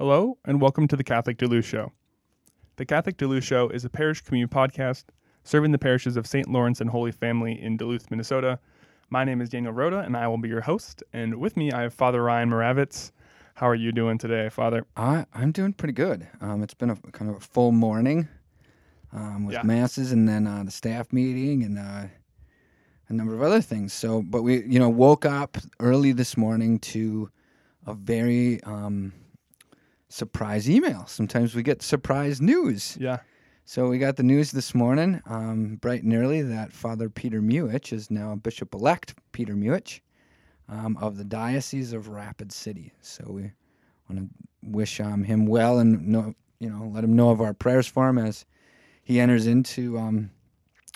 Hello, and welcome to the Catholic Duluth Show. The Catholic Duluth Show is a parish community podcast serving the parishes of St. Lawrence and Holy Family in Duluth, Minnesota. My name is Daniel Rhoda, and I will be your host. And with me, I have Father Ryan Moravitz. How are you doing today, Father? I, I'm doing pretty good. Um, it's been a kind of a full morning um, with Yeah. masses and then uh, the staff meeting and uh, a number of other things. So, but we, you know, woke up early this morning to a very um, surprise email. Sometimes we get surprise news. Yeah. So we got the news this morning, um, bright and early, that Father Peter Muhich is now Bishop-elect Peter Muhich um, of the Diocese of Rapid City. So we want to wish um, him well and know, you know, let him know of our prayers for him as he enters into um,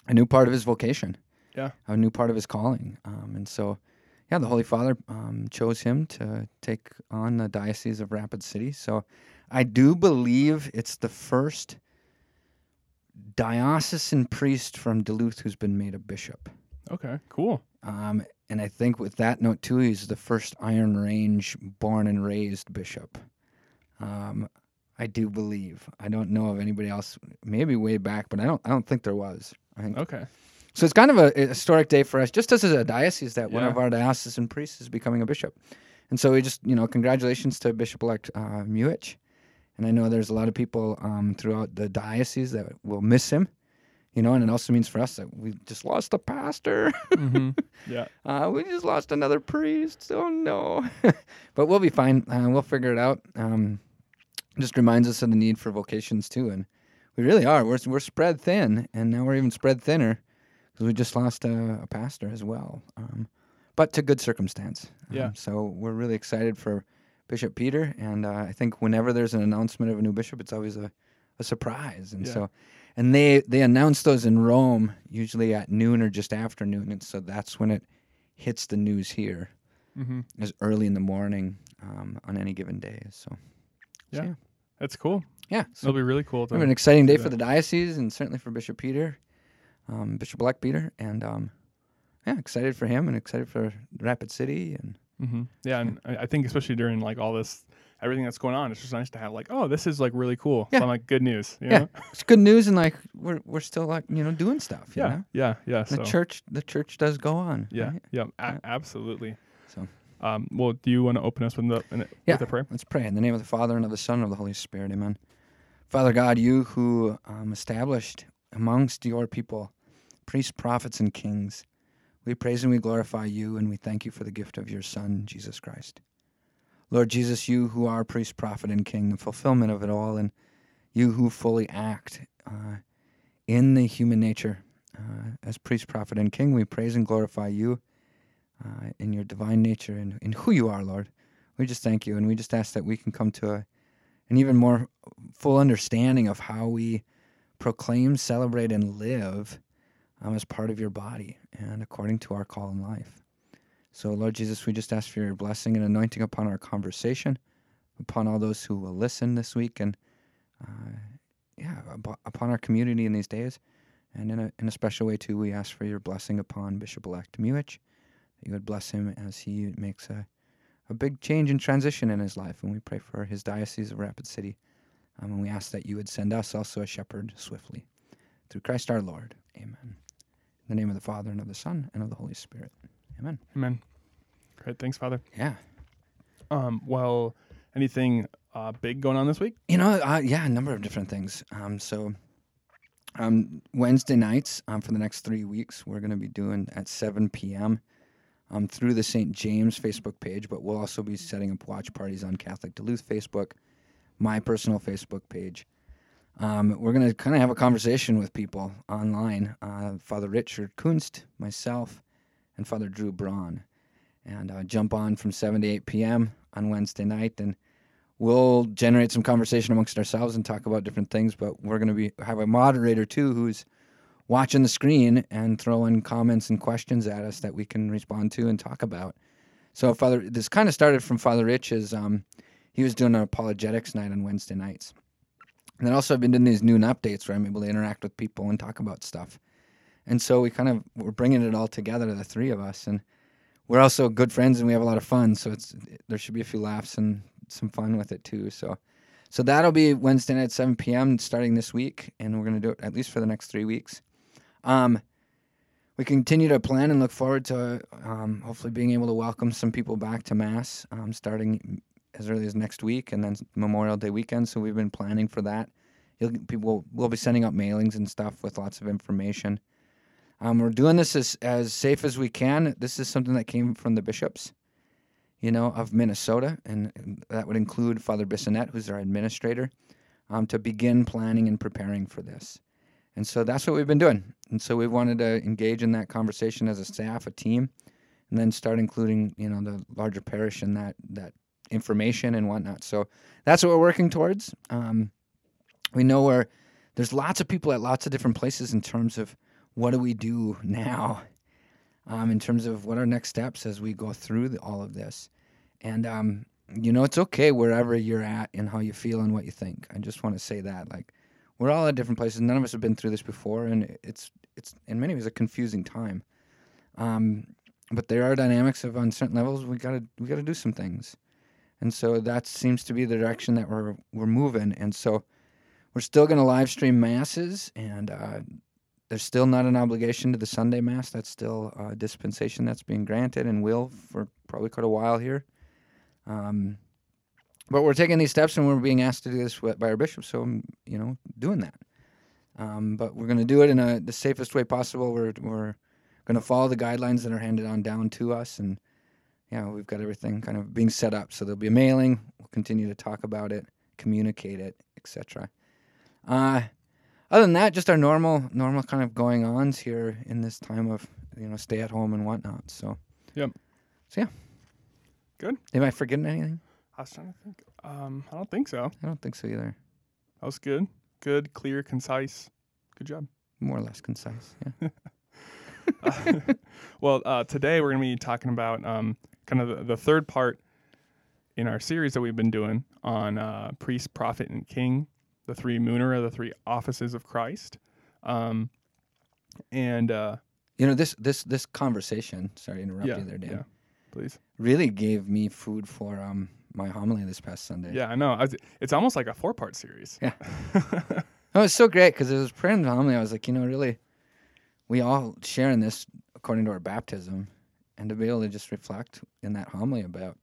a new part of his vocation, Yeah. a new part of his calling. Um, and so, yeah, the Holy Father um, chose him to take on the Diocese of Rapid City. So I do believe it's the first diocesan priest from Duluth who's been made a bishop. Okay, cool. Um, and I think with that note too, he's the first Iron Range born and raised bishop. Um, I do believe. I don't know of anybody else. Maybe way back, but I don't. I don't think there was. I think Okay. So. It's kind of a historic day for us, just as a diocese that one of our diocesan priests is becoming a bishop. And so we just, you know, congratulations to Bishop-elect uh, Muhich. And I know there's a lot of people um, throughout the diocese that will miss him, you know, and it also means for us that we just lost a pastor. hmm Yeah. Uh, we just lost another priest. Oh no! but we'll be fine. Uh, we'll figure it out. Um, just reminds us of the need for vocations too, and we really are. We're we're spread thin, and now we're even spread thinner because we just lost a, a pastor as well. Um, but to good circumstance. Um, Yeah. So we're really excited for Bishop Peter, and uh, I think whenever there's an announcement of a new bishop, it's always a, a surprise, and Yeah. so. And they, they announce those in Rome usually at noon or just after noon, and so that's when it hits the news here hmm as early in the morning um, on any given day. So, so Yeah. yeah, That's cool. yeah. So It'll be really cool. To, have an exciting day for the diocese and certainly for Bishop Peter, um, Bishop Black Peter, and um, yeah, excited for him and excited for Rapid City and hmm Yeah, and I I think especially during like all this, everything that's going on, it's just nice to have like, oh, this is like really cool. Yeah. So I'm like, good news. you yeah, know? it's good news and like we're we're still like you know doing stuff. you Yeah. know? Yeah. Yeah. the So church the church does go on. yeah. right? Yeah. a- Yeah. absolutely. So Um, well, do you want to open us with the in- Yeah. with a prayer? Let's pray in the name of the Father and of the Son and of the Holy Spirit. Amen. Father God, you who um, established amongst your people priests, prophets, and kings, we praise and we glorify you, and we thank you for the gift of your Son, Jesus Christ. Lord Jesus, you who are priest, prophet, and king, the fulfillment of it all, and you who fully act uh, in the human nature uh, as priest, prophet, and king, we praise and glorify you uh, in your divine nature and in who you are, Lord. We just thank you, and we just ask that we can come to a, an even more full understanding of how we proclaim, celebrate, and live um, as part of your body and according to our call in life. So, Lord Jesus, we just ask for your blessing and anointing upon our conversation, upon all those who will listen this week, and uh, yeah, upon our community in these days. And in a, in a special way, too, we ask for your blessing upon Bishop elect Muhich, that you would bless him as he makes a a big change and transition in his life. And we pray for his diocese of Rapid City. Um, and we ask that you would send us also a shepherd swiftly. Through Christ our Lord. Amen. In the name of the Father, and of the Son, and of the Holy Spirit. Amen. Amen. Great. Thanks, Father. Yeah. Um, well, anything uh, big going on this week? You know, uh, yeah, a number of different things. Um, so, um, Wednesday nights um, for the next three weeks, we're going to be doing at 7 p.m. Um, through the St. James Facebook page, but we'll also be setting up watch parties on Catholic Duluth Facebook, my personal Facebook page. Um, we're going to kind of have a conversation with people online. Uh, Father Richard Kunst, myself, and Father Drew Braun. And uh, jump on from 7 to 8 p.m. on Wednesday night and we'll generate some conversation amongst ourselves and talk about different things. But we're going to be have a moderator too who's watching the screen and throwing comments and questions at us that we can respond to and talk about. So Father, this kind of started from Father Rich's. Um, he was doing an apologetics night on Wednesday nights, and then also I've been doing these noon updates where I'm able to interact with people and talk about stuff. And so we kind of we're bringing it all together, the three of us, and we're also good friends and we have a lot of fun. So it's there should be a few laughs and some fun with it too. So, so that'll be Wednesday night, 7 p.m. starting this week, and we're gonna do it at least for the next three weeks. Um, we continue to plan and look forward to um, hopefully being able to welcome some people back to Mass um, starting as early as next week and then Memorial Day weekend. So we've been planning for that. You'll, people will be sending out mailings and stuff with lots of information. Um, we're doing this as, as safe as we can. This is something that came from the bishops, you know, of Minnesota, and, and that would include Father Bissonette, who's our administrator, um, to begin planning and preparing for this. And so that's what we've been doing. And so we wanted to engage in that conversation as a staff, a team, and then start including, you know, the larger parish in that that information and whatnot. So that's what we're working towards. Um, we know where there's lots of people at lots of different places in terms of what do we do now, um, in terms of what our next steps as we go through the, all of this. And um, you know, it's okay wherever you're at and how you feel and what you think. I just want to say that, like we're all at different places. None of us have been through this before, and it's it's in many ways a confusing time. Um, but there are dynamics of on certain levels we gotta we gotta do some things, and so that seems to be the direction that we're we're moving. And so we're still gonna live stream masses, and uh, there's still not an obligation to the Sunday mass. That's still a dispensation that's being granted and will for probably quite a while here. Um, but we're taking these steps and we're being asked to do this by our bishop, so I'm, you know, doing that. Um, but we're going to do it in a, the safest way possible. We're we're going to follow the guidelines that are handed on down to us, and yeah, we've got everything kind of being set up. So there'll be a mailing. We'll continue to talk about it, communicate it, etc. Uh, other than that, just our normal normal kind of going ons here in this time of you know stay at home and whatnot. So Yep. So yeah. Good. Am I forgetting anything? I was trying to think. Um, I don't think so. I don't think so either. That was good. Good, clear, concise. Good job. More or less concise. Yeah. well, uh, today we're going to be talking about um, kind of the, the, third part in our series that we've been doing on uh, priest, prophet, and king, the three munera, the three offices of Christ. Um, and uh, you know this this this conversation. Sorry to interrupt yeah, you there, Dan. Yeah, please. Really gave me food for um, my homily this past Sunday. Yeah, I know. I was, it's almost like a four part series. Yeah. oh, it's so great because it was prayer and homily. I was like, you know, really, we all share in this according to our baptism, and to be able to just reflect in that homily about,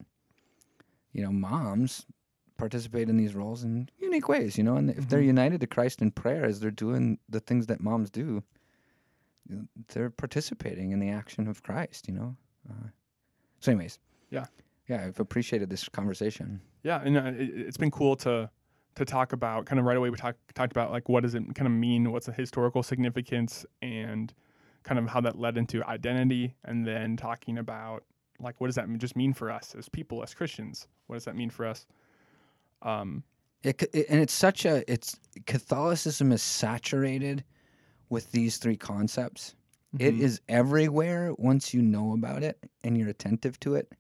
you know, moms participate in these roles in unique ways, you know, and if mm-hmm. they're united to Christ in prayer as they're doing the things that moms do, they're participating in the action of Christ, you know. Uh, so, anyways, yeah, yeah, I've appreciated this conversation. Yeah, and uh, it, has been cool to to talk about kind of right away. We talked talked about like what does it kind of mean? What's the historical significance and kind of how that led into identity, and then talking about like what does that just mean for us as people, as Christians? What does that mean for us? Um, it, it, and it's such a it's Catholicism is saturated with these three concepts. Mm-hmm. It is everywhere once you know about it and you're attentive to it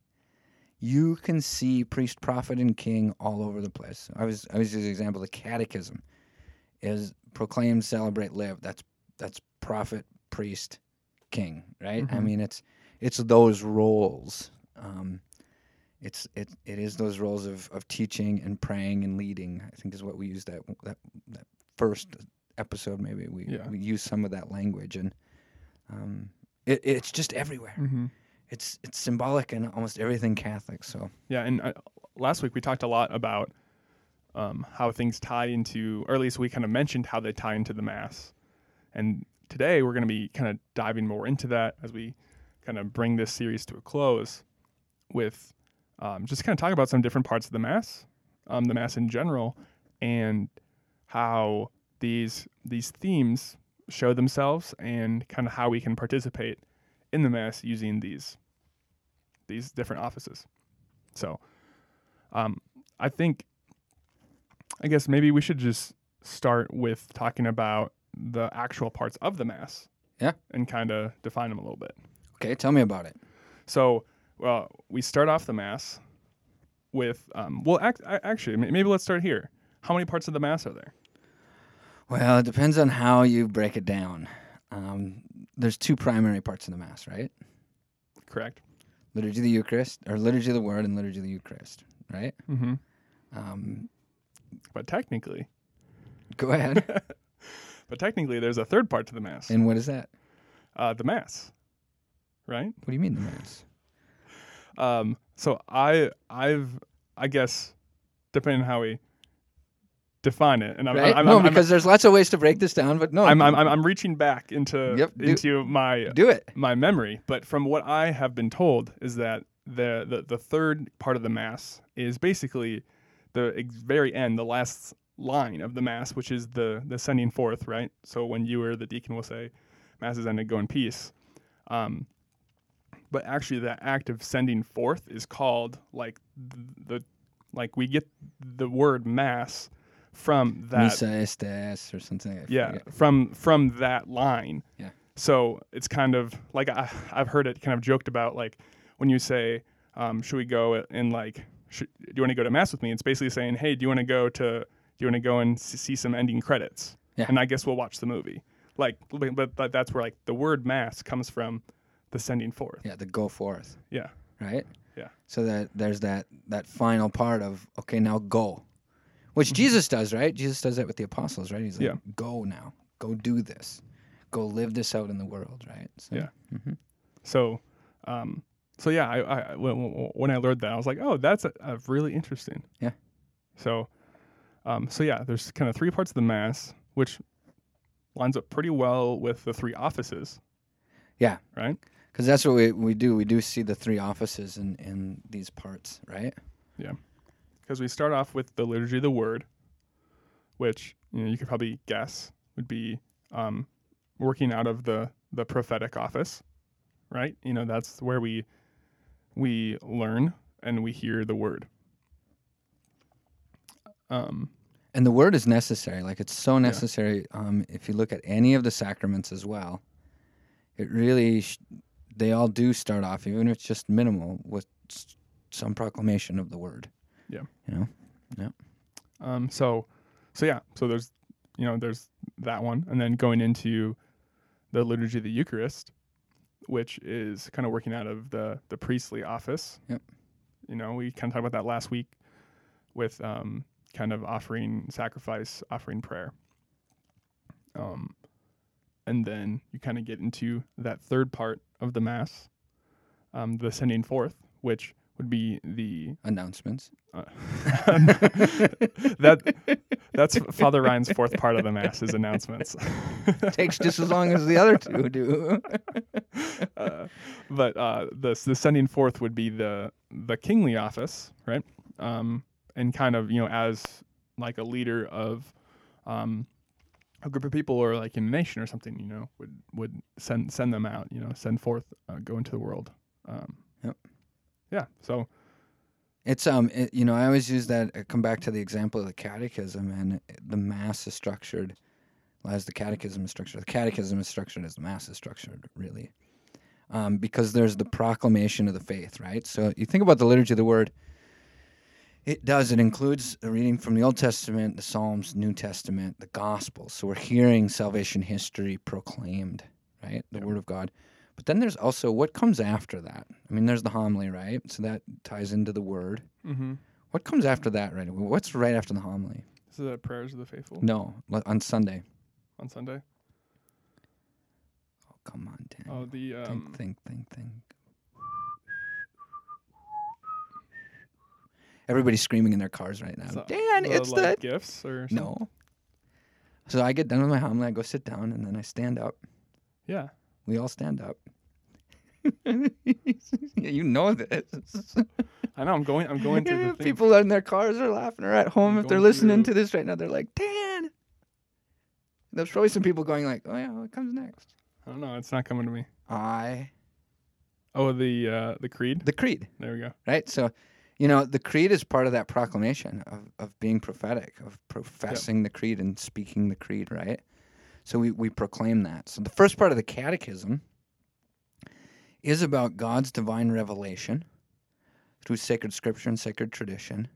you can see priest, prophet, and king all over the place. I was I was using example. The Catechism is proclaim, celebrate, live. That's that's prophet, priest, king. Right. Mm-hmm. I mean, it's it's those roles. Um, it's it it is those roles of, of teaching and praying and leading. I think is what we use that that that first episode. Maybe we yeah. we use some of that language and um, it, it's just everywhere. Mm-hmm it's it's symbolic in almost everything Catholic. So yeah, and uh, last week we talked a lot about um, how things tie into, or at least we kind of mentioned how they tie into the Mass, and today we're going to be kind of diving more into that as we kind of bring this series to a close with um, just kind of talk about some different parts of the Mass, um, the Mass in general, and how these these themes show themselves and kind of how we can participate in the mass using these these different offices. So, um, I think, I guess maybe we should just start with talking about the actual parts of the mass. Yeah. And kind of define them a little bit. Okay, tell me about it. So, well, we start off the mass with, um, well, ac- actually, maybe let's start here. How many parts of the mass are there? Well, it depends on how you break it down. Um, there's two primary parts of the Mass, right? Correct. Liturgy of the Eucharist, or Liturgy of the Word and Liturgy of the Eucharist, right? Mm-hmm. Um, But technically, go ahead. but technically, there's a third part to the mass. and what is that? Uh, the mass, right? What do you mean the mass? Um, so I, I've, I guess, depending on how we define it, and I'm, Right? I'm, no, I'm, because there's lots of ways to break this down, but no, I'm, I'm, I'm, I'm reaching back into Yep, do- into my do it. my memory, but from what I have been told is that the the, the third part of the mass is basically the ex- very end, the last line of the mass, which is the the sending forth, right? So when you or the deacon will say, "Mass is ended, go in peace," um, but actually that act of sending forth is called like the, the like we get the word mass from that Missa or something. I yeah forget. from from that line Yeah. so it's kind of like I, i've heard it kind of joked about like when you say um, should we go and like do you want to go to mass with me it's basically saying hey do you want to go to you want to go and see some ending credits Yeah. and i guess we'll watch the movie like but, but, that's where like the word mass comes from the sending forth Yeah, the go forth, yeah right? Yeah. So that there's that that final part of okay, now go, which Jesus does, right? Jesus does that with the apostles, right? He's like, Mm-hmm. Yeah. go now, go do this, go live this out in the world, right? So, Yeah. mhm. so um so yeah I, I when, when i learned that i was like oh that's a, a really interesting Yeah. so um so yeah there's kind of three parts of the mass which lines up pretty well with the three offices Yeah. right Because that's what we, we do. We do see the three offices in, in these parts, right? Yeah. Because we start off with the liturgy of the word which you know you could probably guess would be um working out of the the prophetic office right you know that's where we we learn and we hear the word um And the word is necessary. Like it's so necessary. Um, if you look at any of the sacraments as well, it really sh- they all do start off, even if it's just minimal, with s- some proclamation of the word. Yeah. You know. Yeah. Um, so, so yeah, so there's, you know, there's that one, and then going into the liturgy of the Eucharist, which is kind of working out of the the priestly office. Yep. You know, we kind of talked about that last week with um, kind of offering sacrifice, offering prayer. Um, and then you kind of get into that third part of the mass, um, the sending forth, which would be the Announcements. uh, that that's Father Ryan's fourth part of the mass is announcements. Takes just as long as the other two do. uh, but uh, the the sending forth would be the the kingly office, right? Um, and kind of you know as like a leader of um, a group of people or like in a nation or something, you know, would would send send them out, you know, send forth, uh, go into the world. Um, Yep. Yeah. So It's um, it, you know, I always use that. I come back to the example of the catechism, and the mass is structured as the catechism is structured. The catechism is structured as the mass is structured, really, um, because there's the proclamation of the faith, right? So you think about the liturgy of the word. It does. It includes a reading from the Old Testament, the Psalms, New Testament, the Gospels. So we're hearing salvation history proclaimed, right? The Yeah. Word of God. But then there's also what comes after that. I mean, there's the homily, right? So that ties into the Word. mm-hmm. What comes after that, right? What's right after the homily? is the prayers of the faithful No, on Sunday. on Sunday. Oh, come on, Dan. Oh, the um, think, think, think, think. Everybody's screaming in their cars right now. the- Dan, the, it's like, the gifts or something? no. So I get done with my homily. I go sit down, and then I stand up. Yeah. We all stand up. yeah, you know this. I know. I'm going. I'm going through the thing. People in their cars are laughing, or at home I'm if they're listening through- to this right now. They're like, Dan. There's probably some people going like, Oh yeah, what comes next? I don't know. It's not coming to me. I Oh, the uh, the creed. the creed, There we go. right? So, you know, the creed is part of that proclamation of, of being prophetic, of professing the creed and speaking the creed, right? So we, we proclaim that. So the first part of the catechism is about God's divine revelation through sacred scripture and sacred tradition,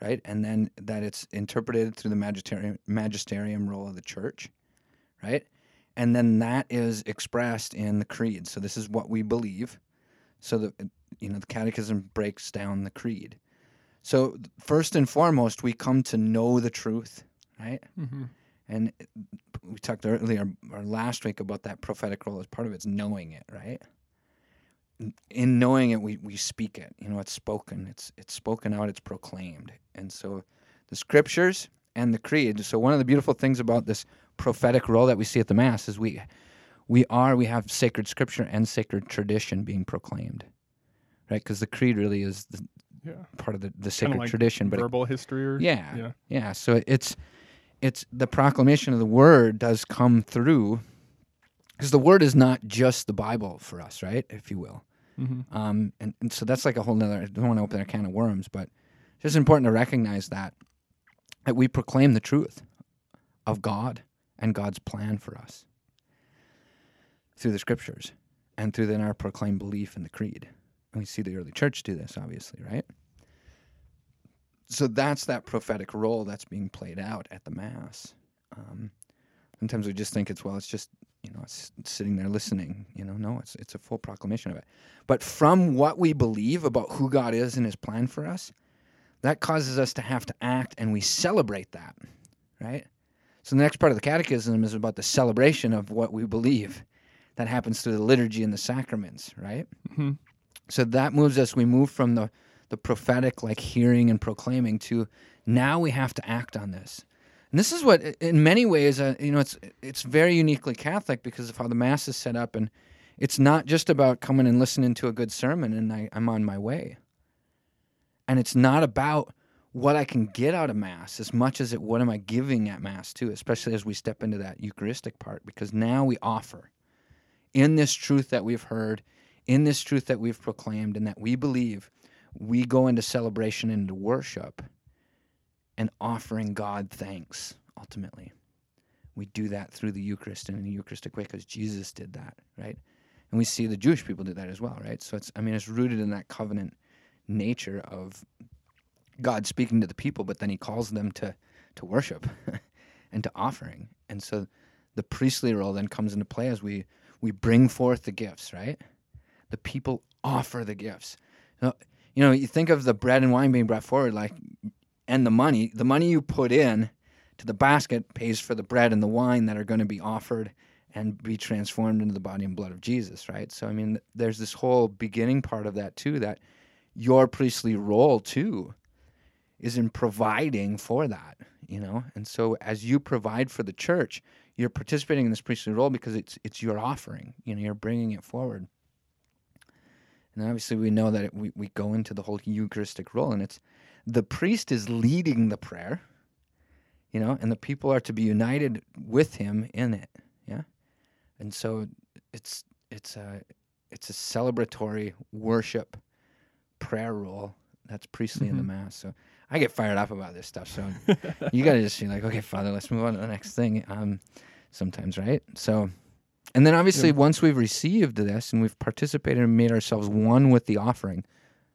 right? And then that it's interpreted through the magisterium, magisterium role of the church, right? And then that is expressed in the creed. So this is what we believe. So the you know the catechism breaks down the creed. So first and foremost, we come to know the truth, right? Mm-hmm. And we talked earlier or last week about that prophetic role as part of it's knowing it, right? In knowing it, we, we speak it. You know, it's spoken. It's it's spoken out. It's proclaimed. And so, the scriptures and the creed. So one of the beautiful things about this prophetic role that we see at the mass is we we are we have sacred scripture and sacred tradition being proclaimed, right? Because the creed really is the Yeah. part of the, the sacred like tradition, but it- verbal history or yeah, yeah. yeah. So it's it's the proclamation of the word does come through because the word is not just the Bible for us, right? If you will. Mm-hmm. Um, and, and so that's like a whole nother. I don't want to open a can of worms, but it's just important to recognize that that we proclaim the truth of God and God's plan for us through the scriptures and through then our proclaimed belief in the creed. And we see the early church do this, obviously, right? So that's that prophetic role that's being played out at the mass. Um, sometimes we just think it's well, it's just you know, it's, sitting there listening. You know, no, it's it's a full proclamation of it. But from what we believe about who God is and His plan for us, that causes us to have to act, and we celebrate that, right? So the next part of the catechism is about the celebration of what we believe. That happens through the liturgy and the sacraments, right? Mm-hmm. So that moves us. We move from the the prophetic, like hearing and proclaiming, to now we have to act on this. And this is what, in many ways, uh, you know, it's it's very uniquely Catholic because of how the Mass is set up, and it's not just about coming and listening to a good sermon and I, I'm on my way. And it's not about what I can get out of Mass as much as it what am I giving at Mass too, especially as we step into that Eucharistic part, because now we offer in this truth that we've heard, in this truth that we've proclaimed, and that we believe, we go into celebration and into worship and offering God thanks ultimately. We do that through the Eucharist and in a Eucharistic way because Jesus did that, right? And we see the Jewish people do that as well, right? So it's, I mean, it's rooted in that covenant nature of God speaking to the people, but then he calls them to, to worship and to offering. And so the priestly role then comes into play as we, we bring forth the gifts, right? The people offer the gifts. You know, you think of the bread and wine being brought forward, like, and the money, the money you put in to the basket pays for the bread and the wine that are going to be offered and be transformed into the body and blood of Jesus, right? So, I mean, there's this whole beginning part of that too, that your priestly role too is in providing for that, you know? And so, as you provide for the church, you're participating in this priestly role because it's it's your offering, you know, you're bringing it forward. And obviously, we know that it, we, we go into the whole Eucharistic role, and it's the priest is leading the prayer, you know, and the people are to be united with him in it, yeah. And so it's it's a it's a celebratory worship prayer role that's priestly in the mass. So I get fired up about this stuff. So you got to just be like, okay, Father, let's move on to the next thing. Um, sometimes, right? So, and then obviously, once we've received this and we've participated and made ourselves one with the offering,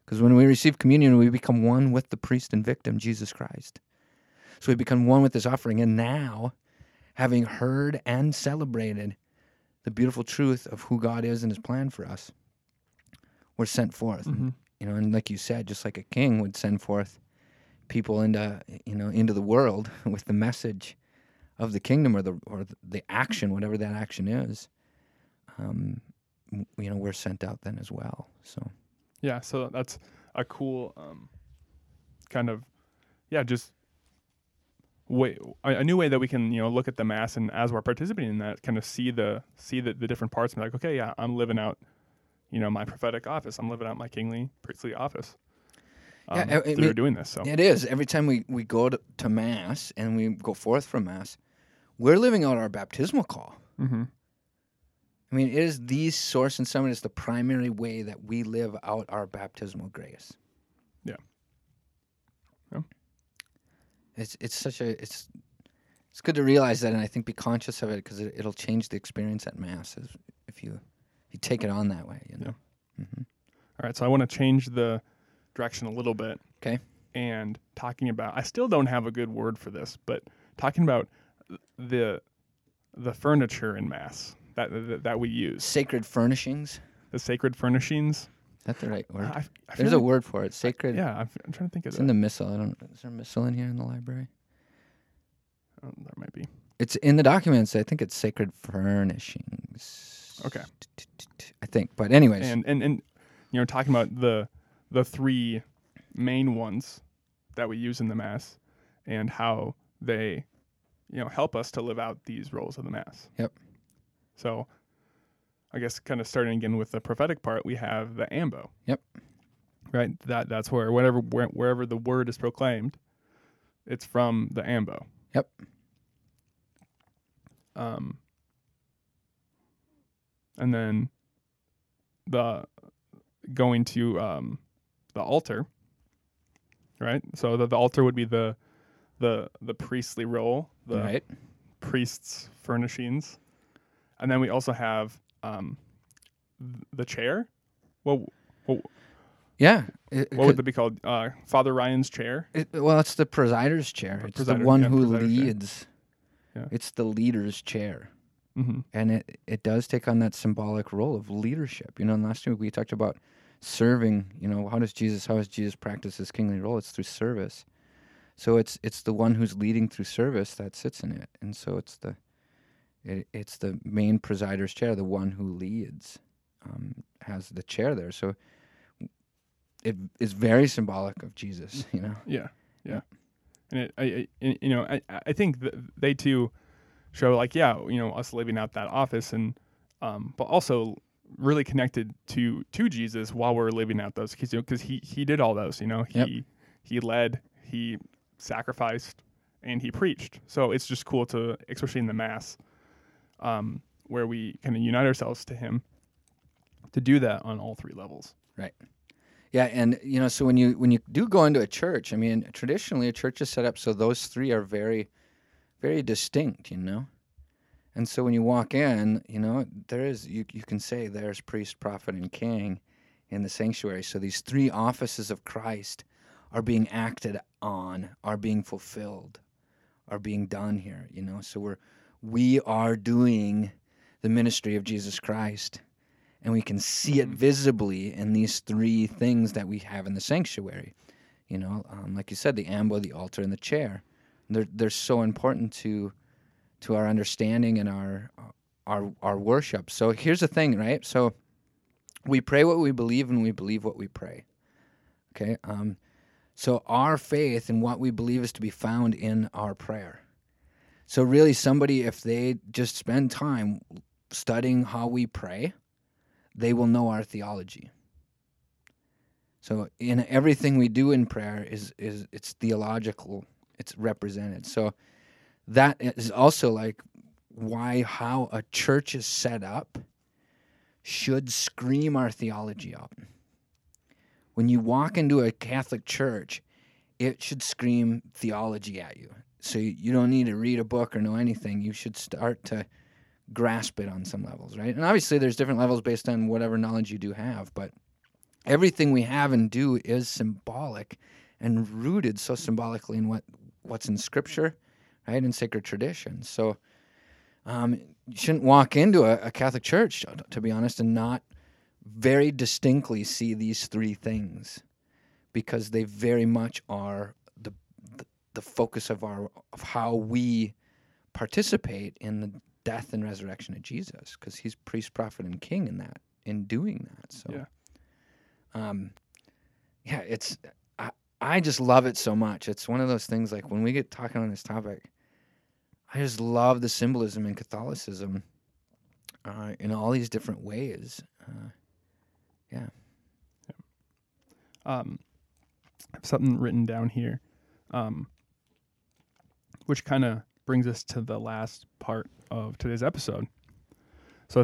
because when we receive communion, we become one with the priest and victim, Jesus Christ. So we become one with this offering. And now, having heard and celebrated the beautiful truth of who God is and his plan for us, we're sent forth. Mm-hmm. You know, and like you said, just like a king would send forth people into you know into the world with the message of the kingdom or the or the action, whatever that action is. Um, you know, we're sent out then as well. So Yeah, so that's a cool um, kind of yeah, just way a, new way that we can you know look at the mass and as we're participating in that, kind of see the see the, the different parts and be like, okay, yeah, I'm living out you know my prophetic office. I'm living out my kingly priestly office. Um, Yeah, I- through mean- doing this. So it is every time we we go to, to mass and we go forth from mass, we're living out our baptismal call. hmm I mean, it is the source and summit is the primary way that we live out our baptismal grace. Yeah. Yeah. It's it's such a it's it's good to realize that, and I think be conscious of it because it, it'll change the experience at mass as, if you if you take it on that way. You know. hmm All right, so I want to change the direction a little bit. Okay. And talking about, I still don't have a good word for this, but talking about the the furniture in mass that that, that we use, Sacred furnishings. the sacred furnishings. Is that the right word? I, I There's a like- word for it. Sacred. Yeah, I'm, I'm trying to think of It's it. in the missal. I don't. Is there a missal in here in the library? Oh, there might be. It's in the documents. I think it's sacred furnishings. Okay. I think, but anyways, And and and you know, talking about the the three main ones that we use in the mass and how they you know help us to live out these roles of the mass. Yep. So I guess kind of starting again with the prophetic part, we have the ambo. Yep. Right? That that's where whatever where, wherever the word is proclaimed, it's from the ambo. Yep. Um and then the going to um the altar right so the, the altar would be the the the priestly role the right? priest's furnishings and then we also have um the chair well Yeah. It- what would that be called uh father ryan's chair it- well, it's the presider's chair. It's presider, the one yeah, who leads. Yeah. It's the leader's chair. mm-hmm. and it it does take on that symbolic role of leadership. You know, last week we talked about serving. You know, how does Jesus how does Jesus practice his kingly role? It's through service. So it's it's the one who's leading through service that sits in it, and so it's the it, it's the main presider's chair, the one who leads, um, has the chair there. So it is very symbolic of Jesus. You know, Yeah, yeah, and it, I, I, you know, I, I think that they too show like, yeah, you know, us living out that office, and um, but also really connected to to Jesus while we're living out those, because you know, he he did all those, you know, he Yep. he led, he sacrificed, and he preached. So it's just cool to, especially in the mass, um, where we kind of unite ourselves to him, to do that on all three levels. Right. Yeah, and you know, so when you when you do go into a church, I mean, traditionally a church is set up so those three are very, very distinct, you know. And so when you walk in, you know, there is you you can say there's priest, prophet, and king in the sanctuary. So these three offices of Christ are being acted on, are being fulfilled, are being done here, you know. So we're we are doing the ministry of Jesus Christ and we can see it Mhm. visibly in these three things that we have in the sanctuary. You know, um, like you said, the ambo, the altar, and the chair. They're they're so important to to our understanding and our our our worship. So here's the thing, right? So we pray what we believe, and we believe what we pray. Okay. Um, so our faith and what we believe is to be found in our prayer. So really, somebody, if they just spend time studying how we pray, they will know our theology. So in everything we do in prayer is is it's theological, it's represented. So that is also like why how a church is set up should scream our theology out. When you walk into a Catholic church, it should scream theology at you. So you don't need to read a book or know anything. You should start to grasp it on some levels, right? And obviously, there's different levels based on whatever knowledge you do have, but everything we have and do is symbolic and rooted so symbolically in what what's in Scripture, right, in sacred tradition. So, um, you shouldn't walk into a, a Catholic church, to be honest, and not very distinctly see these three things, because they very much are the the, focus of our of how we participate in the death and resurrection of Jesus because he's priest, prophet, and king in that, in doing that. So, Yeah. um, yeah, it's, I, I just love it so much. It's one of those things like when we get talking on this topic, I just love the symbolism in Catholicism uh, in all these different ways. Uh, um, I have something written down here, um, which kind of brings us to the last part of today's episode. So,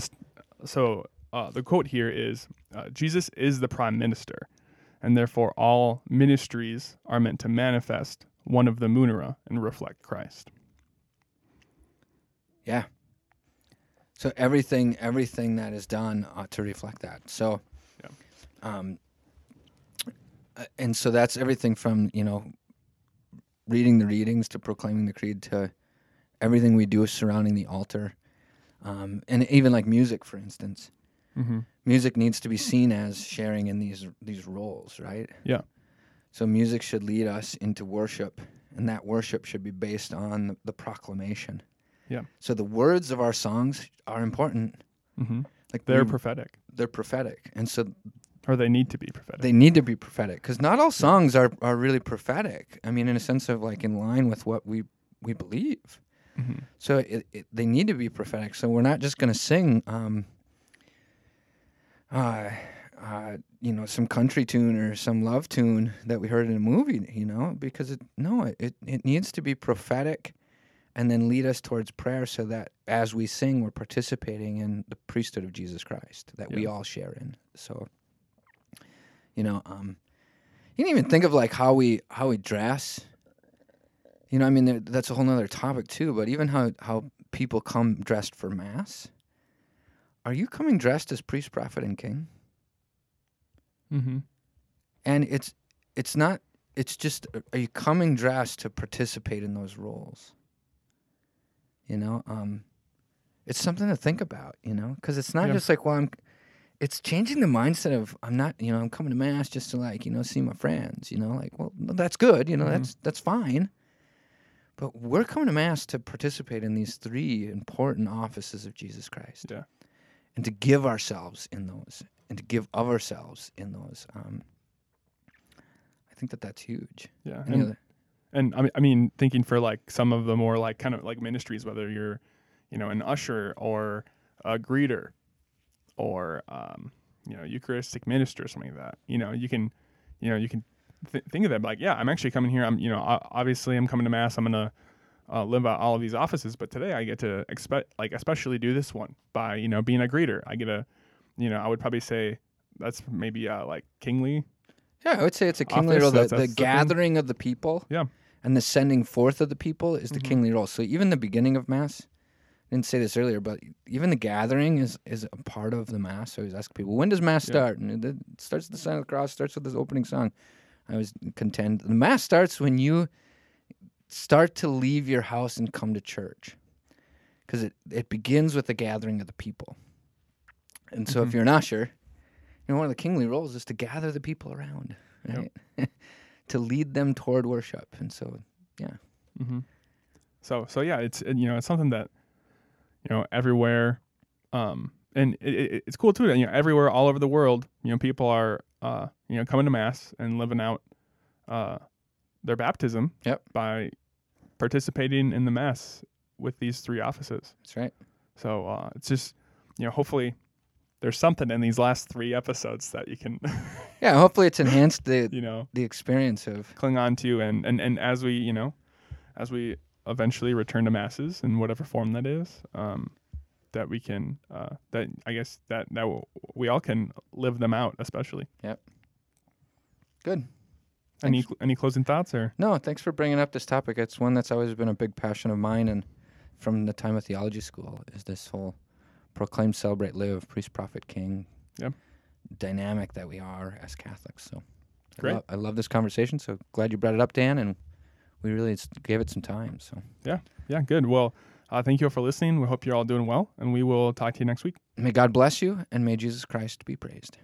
so uh, the quote here is uh, Jesus is the prime minister, and therefore all ministries are meant to manifest one of the munera and reflect Christ. Yeah. So everything, everything that is done ought to reflect that. So, Yeah. Um, uh, and so that's everything from you know, reading the readings to proclaiming the creed to everything we do surrounding the altar, um, and even like music, for instance. Mm-hmm. Music needs to be seen as sharing in these these roles, right? Yeah. So music should lead us into worship, and that worship should be based on the, the proclamation. Yeah. So the words of our songs are important. Mm-hmm. Like They're we- prophetic, they're prophetic, and so or they need to be prophetic. they need to be prophetic because not all songs are, are really prophetic. I mean, in a sense of like in line with what we we believe. mm-hmm. So it, it, they need to be prophetic. So we're not just going to sing, um, uh, uh, you know, some country tune or some love tune that we heard in a movie, you know, because it no, it it needs to be prophetic, and then lead us towards prayer, so that as we sing, we're participating in the priesthood of Jesus Christ that we all share in. So, you know, um, you can even think of like how we how we dress. You know, I mean, that's a whole nother topic too. But even how how people come dressed for mass. Are you coming dressed as priest, prophet, and king? Mm-hmm. And it's it's not. It's just. Are you coming dressed to participate in those roles? You know, um, it's something to think about. You know, because it's not Yeah. just like, well, I'm. It's changing the mindset of I'm not. You know, I'm coming to mass just to like you know see my friends. You know, like well, that's good. You know, Mhm. that's that's fine. But we're coming to mass to participate in these three important offices of Jesus Christ. Yeah. And to give ourselves in those, and to give of ourselves in those. Um, I think that that's huge. Yeah. Any And, other- and I mean, I mean, thinking for like some of the more like kind of like ministries, whether you're, you know, an usher or a greeter, or um, you know, Eucharistic minister or something like that. You know, you can, you know, you can th- think of that like, yeah, I'm actually coming here. I'm, you know, obviously I'm coming to mass. I'm gonna uh, live out all of these offices, but today I get to expect like especially do this one by you know being a greeter. I get a, you know, I would probably say that's maybe uh, like kingly. Yeah, I would say it's a kingly Office, role. The, that's- the that's the thing. gathering of the people. Yeah. And the sending forth of the people is the Mhm. kingly role. So even the beginning of mass, didn't say this earlier, but even the gathering is is a part of the mass. So I always ask people, when does mass Yeah. start? And it starts with the sign of the cross. Starts with this opening song. I always contend the mass starts when you start to leave your house and come to church, because it it begins with the gathering of the people. And so Mhm. if you're an usher, you know one of the kingly roles is to gather the people around, Yep. to lead them toward worship. And so yeah. hmm So so yeah, it's you know it's something that you know everywhere, um, and it, it, it's cool too. That, you know everywhere, all over the world, you know people are uh, you know coming to mass and living out uh, their baptism. Yep. By participating in the mass with these three offices. that's right. So uh, it's just you know hopefully there's something in these last three episodes that you can Yeah, hopefully it's enhanced the you know the experience of cling on to and, and and as we you know as we eventually return to masses in whatever form that is um that we can uh that i guess that that we all can live them out especially Yep. good. any Thanks. any closing thoughts or No, thanks for bringing up this topic. It's one that's always been a big passion of mine, and from the time of theology school, is this whole proclaim, celebrate, live, priest, prophet, king, Yep. dynamic that we are as Catholics. So, I Great. love, I love this conversation. So glad you brought it up, Dan, and we really gave it some time. So yeah, yeah good well uh, thank you all for listening we hope you're all doing well and we will talk to you next week may God bless you, and may Jesus Christ be praised.